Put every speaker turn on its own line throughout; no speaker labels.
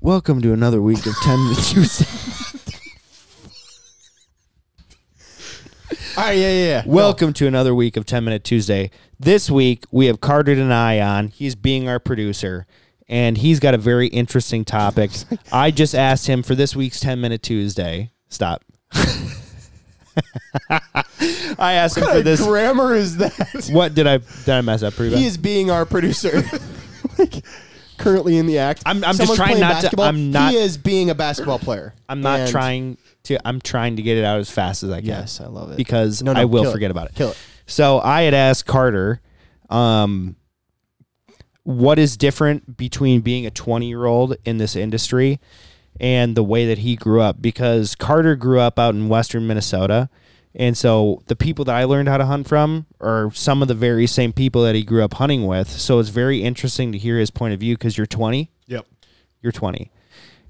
Welcome to another week of 10 Minute Tuesday.
All right, yeah, yeah, yeah.
Welcome to another week of 10 Minute Tuesday. This week, we have Carter Denai on. He's being our producer, and he's got a very interesting topic. I just asked him for this week's 10 Minute Tuesday. Stop. I asked him
What
for
kind
this.
grammar is that?
What did I did I mess up pretty bad?
he is being our producer. like currently in the act.
I'm- I'm just
Someone's
trying
playing
not to-
basketball.
I'm not-
He is being a basketball player.
I'm not
And-
trying to. I'm trying to get it out as fast as I can.
Yes, I love it.
because
No, no,
I will
kill it.
forget about it.
Kill it.
So I had asked Carter, um, what is different between being a 20 year old in this industry and the way that he grew up? Because Carter grew up out in western Minnesota. And so the people that I learned how to hunt from are some of the very same people that he grew up hunting with. So it's very interesting to hear his point of view because you're 20
Yep.
you're 20.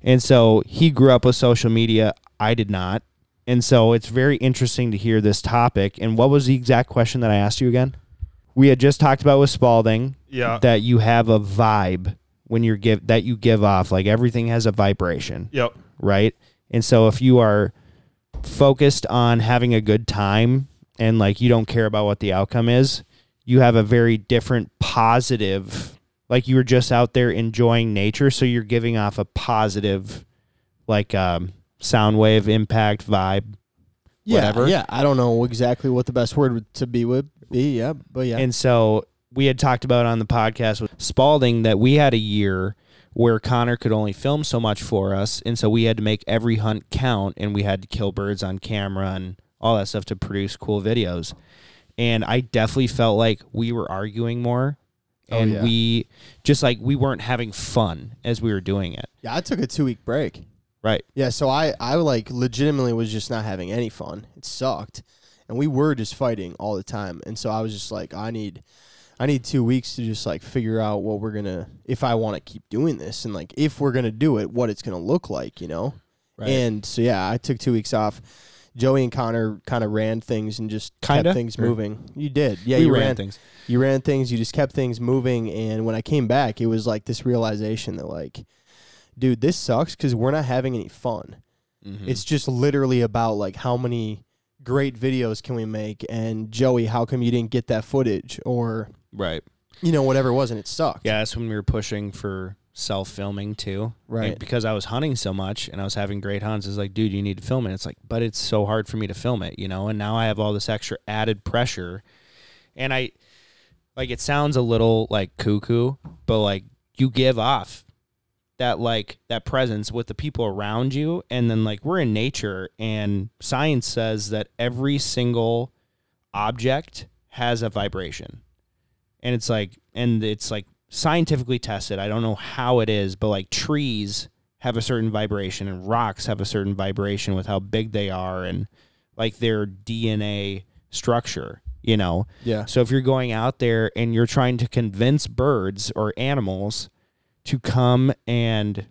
And so he grew up with social media. I did not. And so it's very interesting to hear this topic. And what was the exact question that I asked you again? We had just talked about with Spalding
Yeah.
that you have a vibe when you're give that you give off like everything has a vibration,
Yep.
right? And so if you are focused on having a good time and like you don't care about what the outcome is, you have a very different positive like you were just out there enjoying nature so you're giving off a positive like um sound wave impact vibe
Yeah,
Whatever.
Yeah, I don't know exactly what the best word to be would be. Yeah, but yeah.
And so we had talked about on the podcast with Spalding that we had a year where Connor could only film so much for us. And so we had to make every hunt count and we had to kill birds on camera and all that stuff to produce cool videos. And I definitely felt like we were arguing more.
Oh,
And
yeah.
we just like we weren't having fun as we were doing it.
yeah, I took a two week break.
Right.
Yeah, so I I like legitimately was just not having any fun. It sucked, and we were just fighting all the time. And so I was just like, I need, I need two weeks to just like figure out what we're gonna if I want to keep doing this and like if we're gonna do it, what it's gonna look like, you know. Right. And so yeah, I took two weeks off. Joey and Connor kind of ran things and just
Kinda?
kept things moving. You did, yeah.
we
you
ran,
ran
things.
you ran things you just kept things moving and when i came back it was like this realization that like dude this sucks because we're not having any fun
Mhm.
it's just literally about like how many great videos can we make and joey how come you didn't get that footage or
right.
you know whatever it was and it sucked
Yeah, that's when we were pushing for self filming too.
Right.
Like, because I was hunting so much and I was having great hunts, it's like, dude, you need to film it. It's like, but it's so hard for me to film it, you know? And now I have all this extra added pressure. And I like it sounds a little like cuckoo, but like you give off that like that presence with the people around you and then like we're in nature and science says that every single object has a vibration and it's like and it's like scientifically tested. I don't know how it is but like trees have a certain vibration and rocks have a certain vibration with how big they are and like their dna structure you know?
Yeah.
So if you're going out there and you're trying to convince birds or animals to come and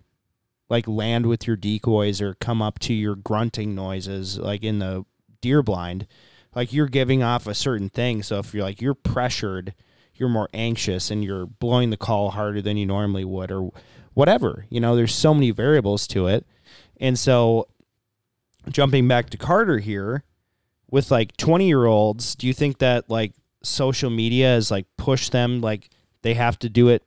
like land with your decoys or come up to your grunting noises like in the deer blind, like you're giving off a certain thing. So if you're like you're pressured, you're more anxious and you're blowing the call harder than you normally would or whatever. You know, there's so many variables to it. And so jumping back to Carter here, with like 20 year olds, do you think that like social media has like pushed them like they have to do it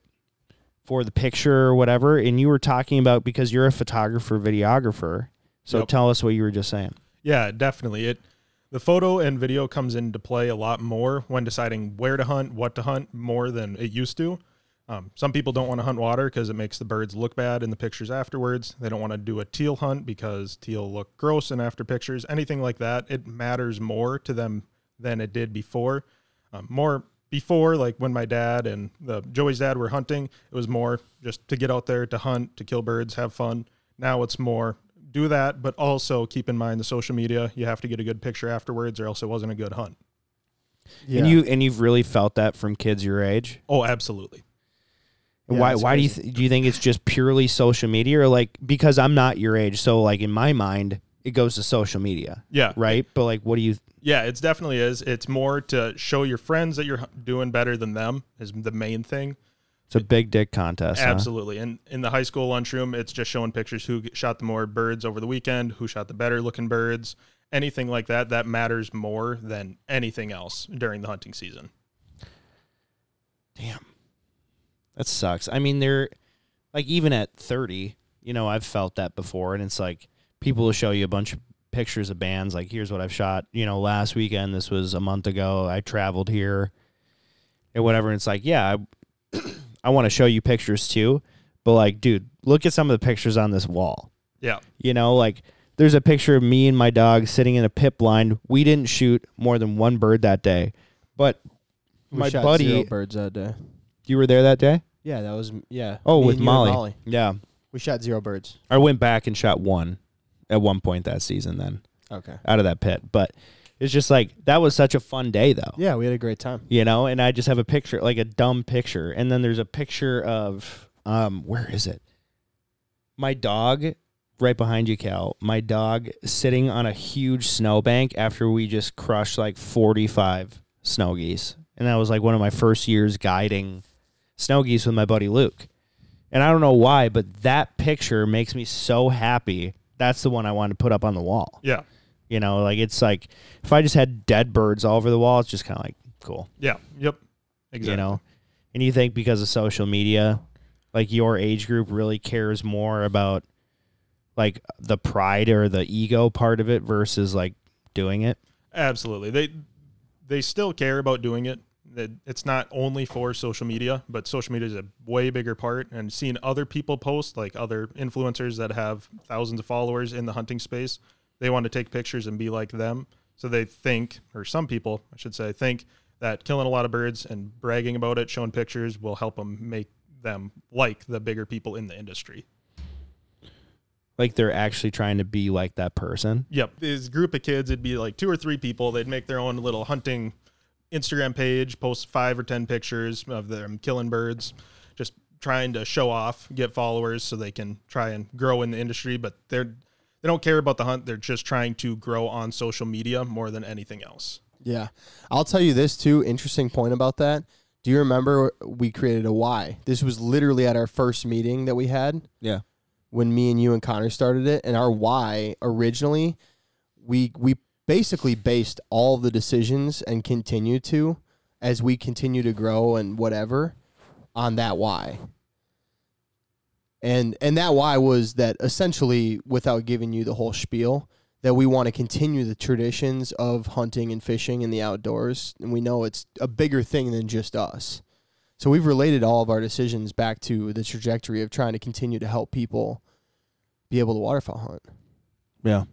for the picture or whatever? And you were talking about because you're a photographer, videographer. So
Yep.
tell us what you were just saying.
Yeah, definitely. It the photo and video comes into play a lot more when deciding where to hunt, what to hunt, more than it used to. Um, some people don't want to hunt water because it makes the birds look bad in the pictures afterwards. They don't want to do a teal hunt because teal look gross in after pictures. Anything like that, it matters more to them than it did before. Um, more before, like when my dad and the Joey's dad were hunting, it was more just to get out there to hunt, to kill birds, have fun. Now it's more do that, but also keep in mind the social media. You have to get a good picture afterwards, or else it wasn't a good hunt.
yeah
And you and you've really felt that from kids your age.
Oh, absolutely.
Yeah,
why
it's
why do you th- do you think it's just purely social media or like because I'm not your age, so like in my mind it goes to social media,
Yeah.
right? But like what do you
Yeah, it's definitely is. It's more to show your friends that you're doing better than them is the main thing.
It's a big dick contest. huh?
Absolutely. And in the high school lunchroom, it's just showing pictures who shot the more birds over the weekend, who shot the better looking birds, anything like that. That matters more than anything else during the hunting season.
Damn. That sucks. I mean, they're like even at 30, you know, I've felt that before and it's like people will show you a bunch of pictures of bands like here's what I've shot, you know, last weekend, this was a month ago, I traveled here and whatever and it's like, yeah, I, I want to show you pictures too, but like dude, look at some of the pictures on this wall.
Yeah.
You know, like there's a picture of me and my dog sitting in a pit blind. We didn't shoot more than one bird that day. But
We
my
shot
buddy
zero birds that day.
you were there that day?
Yeah, that was yeah.
Oh,
Me
with
and you and
Molly. Yeah.
We shot zero birds.
I went back and shot one at one point that season then
Okay.
out of that pit. But it's just like that was such a fun day though.
Yeah, we had a great time.
You know, and I just have a picture, like a dumb picture. And then there's a picture of um where is it? My dog right behind you, Cal. My dog sitting on a huge snowbank after we just crushed like 45 snow geese. And that was like one of my first years guiding snow geese with my buddy Luke. And I don't know why, but that picture makes me so happy. That's the one I wanted to put up on the wall.
Yeah.
You know, like it's like if I just had dead birds all over the wall, it's just kind of like cool
Yeah. Yep. Exactly.
you know and you think because of social media like your age group really cares more about like the pride or the ego part of it versus like doing it
Absolutely. They they still care about doing it. It's not only for social media, but social media is a way bigger part. And seeing other people post, like other influencers that have thousands of followers in the hunting space, they want to take pictures and be like them. So they think, or some people, I should say, think that killing a lot of birds and bragging about it, showing pictures, will help them make them like the bigger people in the industry.
like they're actually trying to be like that person
Yep. This group of kids, it'd be like two or three people. They'd make their own little hunting Instagram page, post five or 10 pictures of them killing birds, just trying to show off, get followers so they can try and grow in the industry. But they're, they don't care about the hunt. They're just trying to grow on social media more than anything else.
Yeah. I'll tell you this too, interesting point about that. Do you remember we created a why? This was literally at our first meeting that we had
yeah
when me and you and Connor started it. And our why originally, we we basically based all the decisions and continue to as we continue to grow and whatever on that Y. And and that why was that essentially without giving you the whole spiel that we want to continue the traditions of hunting and fishing in the outdoors and we know it's a bigger thing than just us. So we've related all of our decisions back to the trajectory of trying to continue to help people be able to waterfowl hunt.
yeah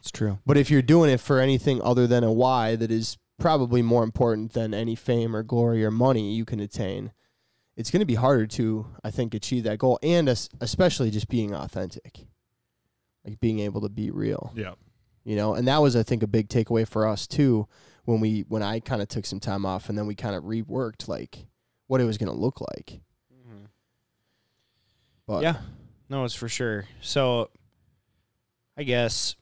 it's true
But if you're doing it for anything other than a why that is probably more important than any fame or glory or money you can attain, it's going to be harder to, I think, achieve that goal. And especially just being authentic, like being able to be real,
Yeah.
you know. And that was, I think, a big takeaway for us too when we when I kind of took some time off and then we kind of reworked like what it was going to look like. Mm-hmm. But
yeah no it's for sure so i guess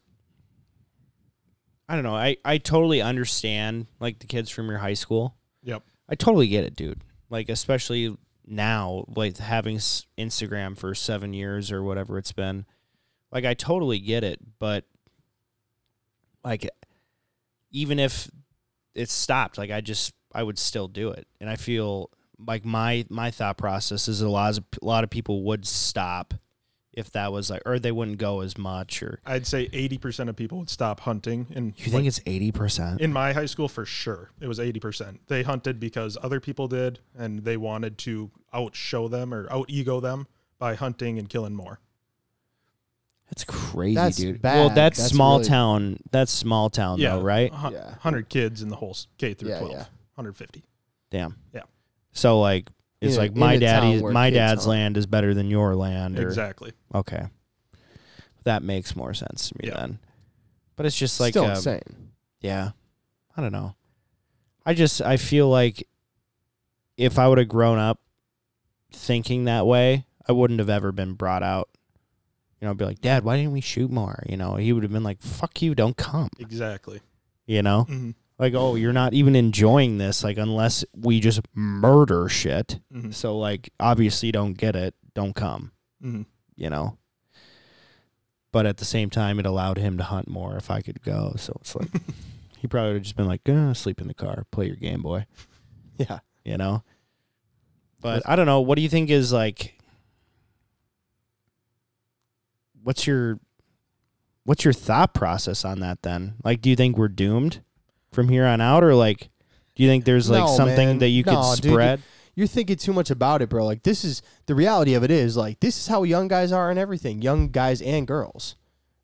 i don't know i i totally understand like the kids from your high school
Yep.
I totally get it, dude. Like especially now, like having Instagram for seven years or whatever it's been. Like I totally get it, but like even if it stopped, like I just I would still do it, and I feel like my my thought process is a lot of a lot of people would stop if that was like, or they wouldn't go as much, or
I'd say 80% of people would stop hunting. And
you think it's eighty percent?
in my high school, for sure, it was 80%. They hunted because other people did, and they wanted to outshow them or out ego them by hunting and killing more.
That's crazy,
That's
dude.
bad.
Well, that's,
That's
small
really-
town. That's small town, though, right?
a
Yeah.
100 kids in the whole K through
Yeah,
12.
yeah.
150.
Damn.
Yeah.
So like it's
In
like my
a
daddy's my dad's
hunt.
land is better than your land. Or,
Exactly.
Okay. That makes more sense to me
Yeah.
then. But it's just like
still
um,
insane.
yeah. I don't know. I just I feel like if I would have grown up thinking that way, I wouldn't have ever been brought out. You know, be like, Dad, why didn't we shoot more? You know, he would have been like, Fuck you, don't come.
Exactly.
You know?
hmm
Like, oh, you're not even enjoying this, like, unless we just murder shit.
Mhm.
So, like, obviously, don't get it. Don't come,
Mhm.
you know? But at the same time, it allowed him to hunt more if I could go. So it's like, he probably would have just been like, sleep in the car, play your Game Boy,
Yeah.
you know? But I don't know. What do you think is like, what's your, what's your thought process on that then? Like, do you think we're doomed from here on out? Or like, do you think there's like
No,
something
man.
that you could
No, dude, you-
spread?
You're thinking too much about it, bro. Like this is the reality of it is like this is how young guys are and everything. Young guys and girls.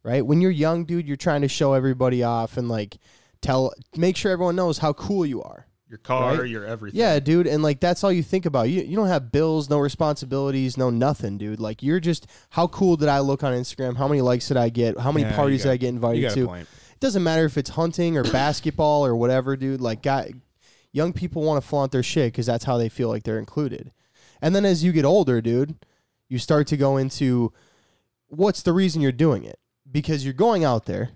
Right? When you're young, dude, you're trying to show everybody off and like tell make sure everyone knows how cool you are.
Your car,
Right?
your everything.
Yeah, dude, and like that's all you think about. You you don't have bills, no responsibilities, no nothing, dude. Like you're just how cool did I look on Instagram? How many likes did I get? How many
Yeah, you
parties
got-
did I get invited
You got
to?
a point.
It doesn't matter if it's hunting or basketball or whatever, dude. Like, guy, young people want to flaunt their shit because that's how they feel like they're included. And then as you get older, dude, you start to go into what's the reason you're doing it? Because you're going out there,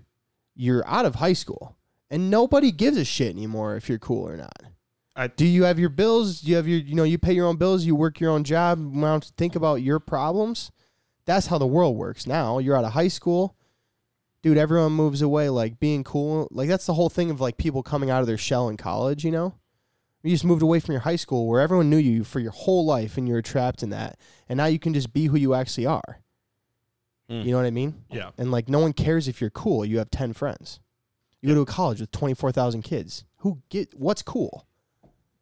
you're out of high school, and nobody gives a shit anymore if you're cool or not.
I-
Do you have your bills? Do you have your, you know, you pay your own bills, you work your own job, you don't think about your problems? That's how the world works now. You're out of high school dude, everyone moves away like being cool. Like that's the whole thing of like people coming out of their shell in college, you know? You just moved away from your high school where everyone knew you for your whole life and you were trapped in that. And now you can just be who you actually are.
Mm.
You know what I mean?
Yeah.
And like no one cares if you're cool. You have 10 friends. You go to a college with 24,000 kids. Who get what's cool?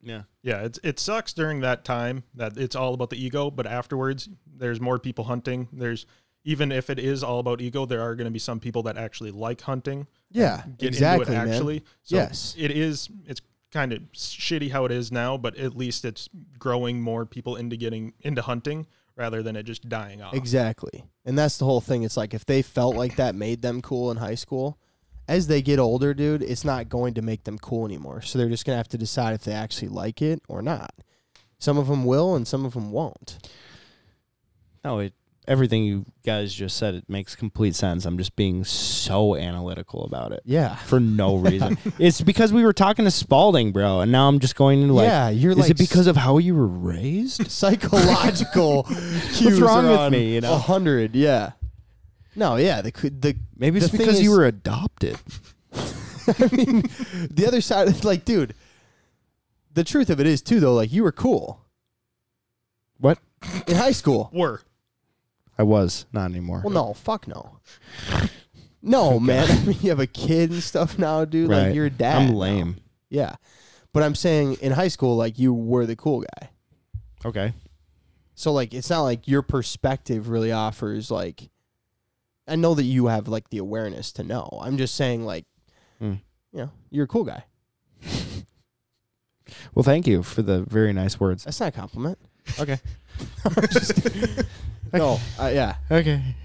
Yeah.
Yeah, it's it sucks during that time that it's all about the ego, but afterwards there's more people hunting. There's even if it is all about ego, there are going to be some people that actually like hunting.
Yeah,
Get
exactly,
into it
man.
actually. So
Yes.
it is it's kind of shitty how it is now, but at least it's growing more people into getting into hunting rather than it just dying off.
Exactly. And that's the whole thing. It's like if they felt like that made them cool in high school, as they get older, dude, it's not going to make them cool anymore. So they're just going to have to decide if they actually like it or not. Some of them will and some of them won't.
No, it everything you guys just said it makes complete sense. I'm just being so analytical about it
Yeah.
for no reason. it's because we were talking to Spalding, bro, and now I'm just going into like
yeah, you're
is
like
it because of how you were raised?
psychological cues
wrong with me, you know?
A hundred, yeah. No, yeah, the the
Maybe it's
The thing
because you were adopted.
I mean, the other side, is like, dude, the truth of it is too, though, like you were cool
What?
in high school.
Were
I was not anymore.
Well, no, fuck no. No, man. I mean, you have a kid and stuff now, dude.
Right.
Like you're a dad.
I'm
now.
lame.
Yeah, but I'm saying in high school, like you were the cool guy.
Okay.
So like, it's not like your perspective really offers like. I know that you have like the awareness to know. I'm just saying like,
Hmm.
you know, you're a cool guy.
Well, thank you for the very nice words.
That's not a compliment.
Okay.
No, uh, yeah,
Okay.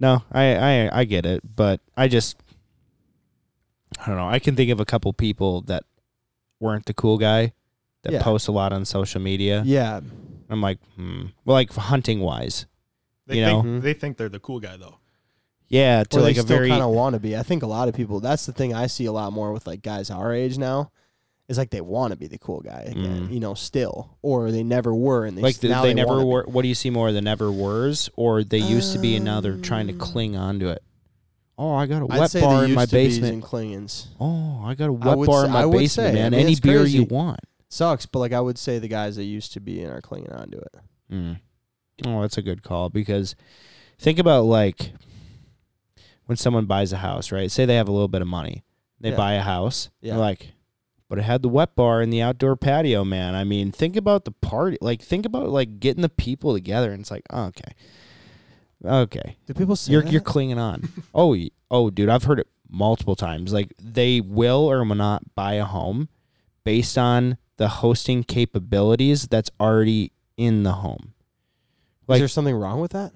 No, I, I I get it, but I just I don't know. I can think of a couple people that weren't the cool guy that
Yeah.
post a lot on social media.
yeah.
I'm like, hmm. Well, like hunting wise,
they
You
think
know?
they think they're the cool guy though.
yeah, to
or
like
they
a
still
very
kind of want to be. I think a lot of people. That's the thing I see a lot more with like guys our age now. Is like they want to be the cool guy again,
Mm.
you know, still, or they never were, and they
like
s-
the,
now
they,
they
never
wanna be.
were. What do you see more? The never were's, or they used to be, and now they're trying to
Um,
cling on to it. Oh, I got a
I'd
wet
say
bar in my basement.
Clingins.
Oh, I got a
I
wet bar
s-
in my basement,
say, I
man.
mean,
Any
it's
beer you want.
Sucks, but like I would say the guys that used to be in are clinging on to it.
Mm. Oh, that's a good call because think about like when someone buys a house, right? Say they have a little bit of money. They
Yeah.
buy a house.
Yeah.
They're like, but it had the wet bar and the outdoor patio, man. I mean, think about the party. Like, think about like getting the people together, and it's like, oh, okay, okay,
Do people say
you're
that?
you're clinging on. oh, oh, dude, I've heard it multiple times. Like, they will or will not buy a home based on the hosting capabilities that's already in the home.
Is
like-
there something wrong with that?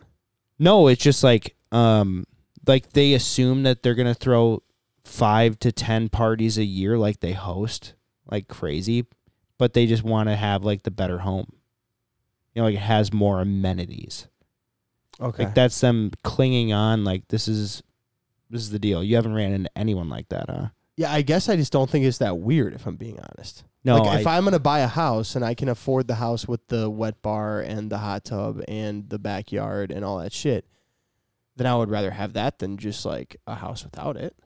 No, it's just like um like they assume that they're gonna throw five to ten parties a year like they host like crazy, but they just want to have like the better home. You know, like it has more amenities.
Okay.
Like that's them clinging on like this is this is the deal. You haven't ran into anyone like that, huh?
Yeah, I guess I just don't think it's that weird if I'm being honest.
No,
like if
I,
I'm gonna buy a house and I can afford the house with the wet bar and the hot tub and the backyard and all that shit, then I would rather have that than just like a house without it.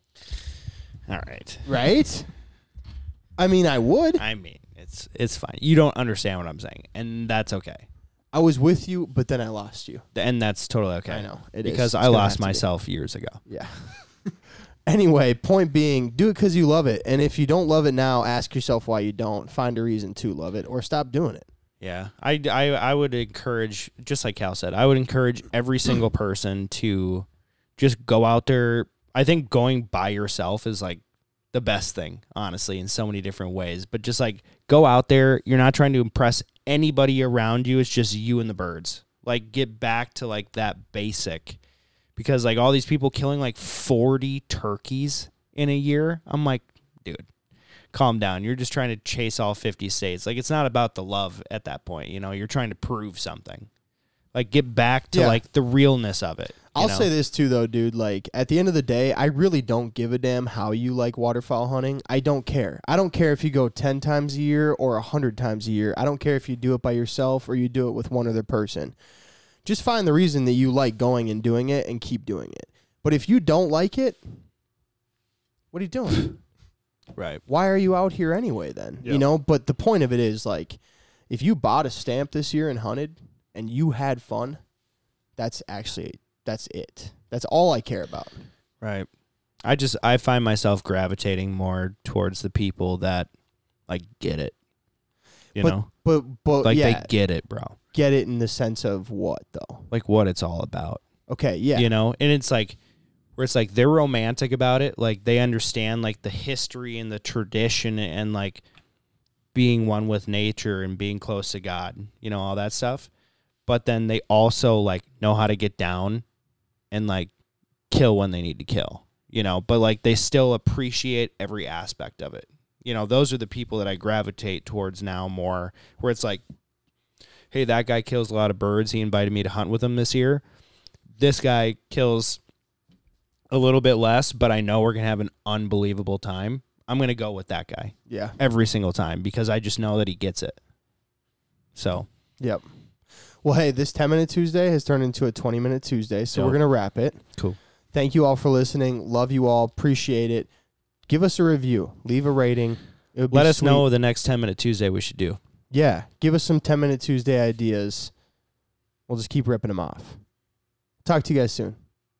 All right.
Right? I mean, I would.
I mean, it's it's fine. You don't understand what I'm saying, and that's okay.
I was with you, but then I lost you.
And that's totally okay.
I know it is.
because
It's
I
gonna
lost
to be.
myself years ago.
Yeah. anyway, point being, do it because you love it, and if you don't love it now, ask yourself why you don't. Find a reason to love it, or stop doing it.
Yeah, I, I, I would encourage, just like Cal said, I would encourage every single person to just go out there. I think going by yourself is like the best thing, honestly, in so many different ways. But just like go out there, you're not trying to impress anybody around you. It's just you and the birds. Like get back to like that basic, because like all these people killing like 40 turkeys in a year. I'm like, dude, calm down. You're just trying to chase all 50 states. Like it's not about the love at that point, you know. You're trying to prove something. Like get back to
Yeah.
like the realness of it. you
I'll
know?
say this too, though, dude. Like at the end of the day, I really don't give a damn how you like waterfowl hunting. I don't care. I don't care if you go ten times a year or hundred times a year. I don't care if you do it by yourself or you do it with one other person. Just find the reason that you like going and doing it and keep doing it. But if you don't like it, what are you doing?
right.
Why are you out here anyway? Then
Yeah.
you know. But the point of it is like, if you bought a stamp this year and hunted and you had fun, that's actually that's it. That's all I care about.
Right. I just I find myself gravitating more towards the people that like get it. You
But-
know?
But but
Like
yeah,
they get it, bro.
get it in the sense of what though?
Like what it's all about.
Okay, yeah,
You know? And it's like where it's like they're romantic about it, like they understand like the history and the tradition and like being one with nature and being close to God, you know, all that stuff. But then they also like know how to get down and like kill when they need to kill, you know, but like they still appreciate every aspect of it. You know, those are the people that I gravitate towards now more, where it's like, hey, that guy kills a lot of birds. He invited me to hunt with him this year. This guy kills a little bit less, but I know we're going to have an unbelievable time. I'm going to go with that guy
yeah,
every single time because I just know that he gets it. So,
yep. Well, hey, this ten minute Tuesday has turned into a twenty minute Tuesday, so
Yeah.
we're gonna wrap it.
Cool.
Thank you all for listening. Love you all. Appreciate it. Give us a review. Leave a rating. It would be
let us
sweet.
know the next 10 minute Tuesday we should do.
Yeah, give us some ten minute Tuesday ideas. We'll just keep ripping them off. Talk to you guys soon.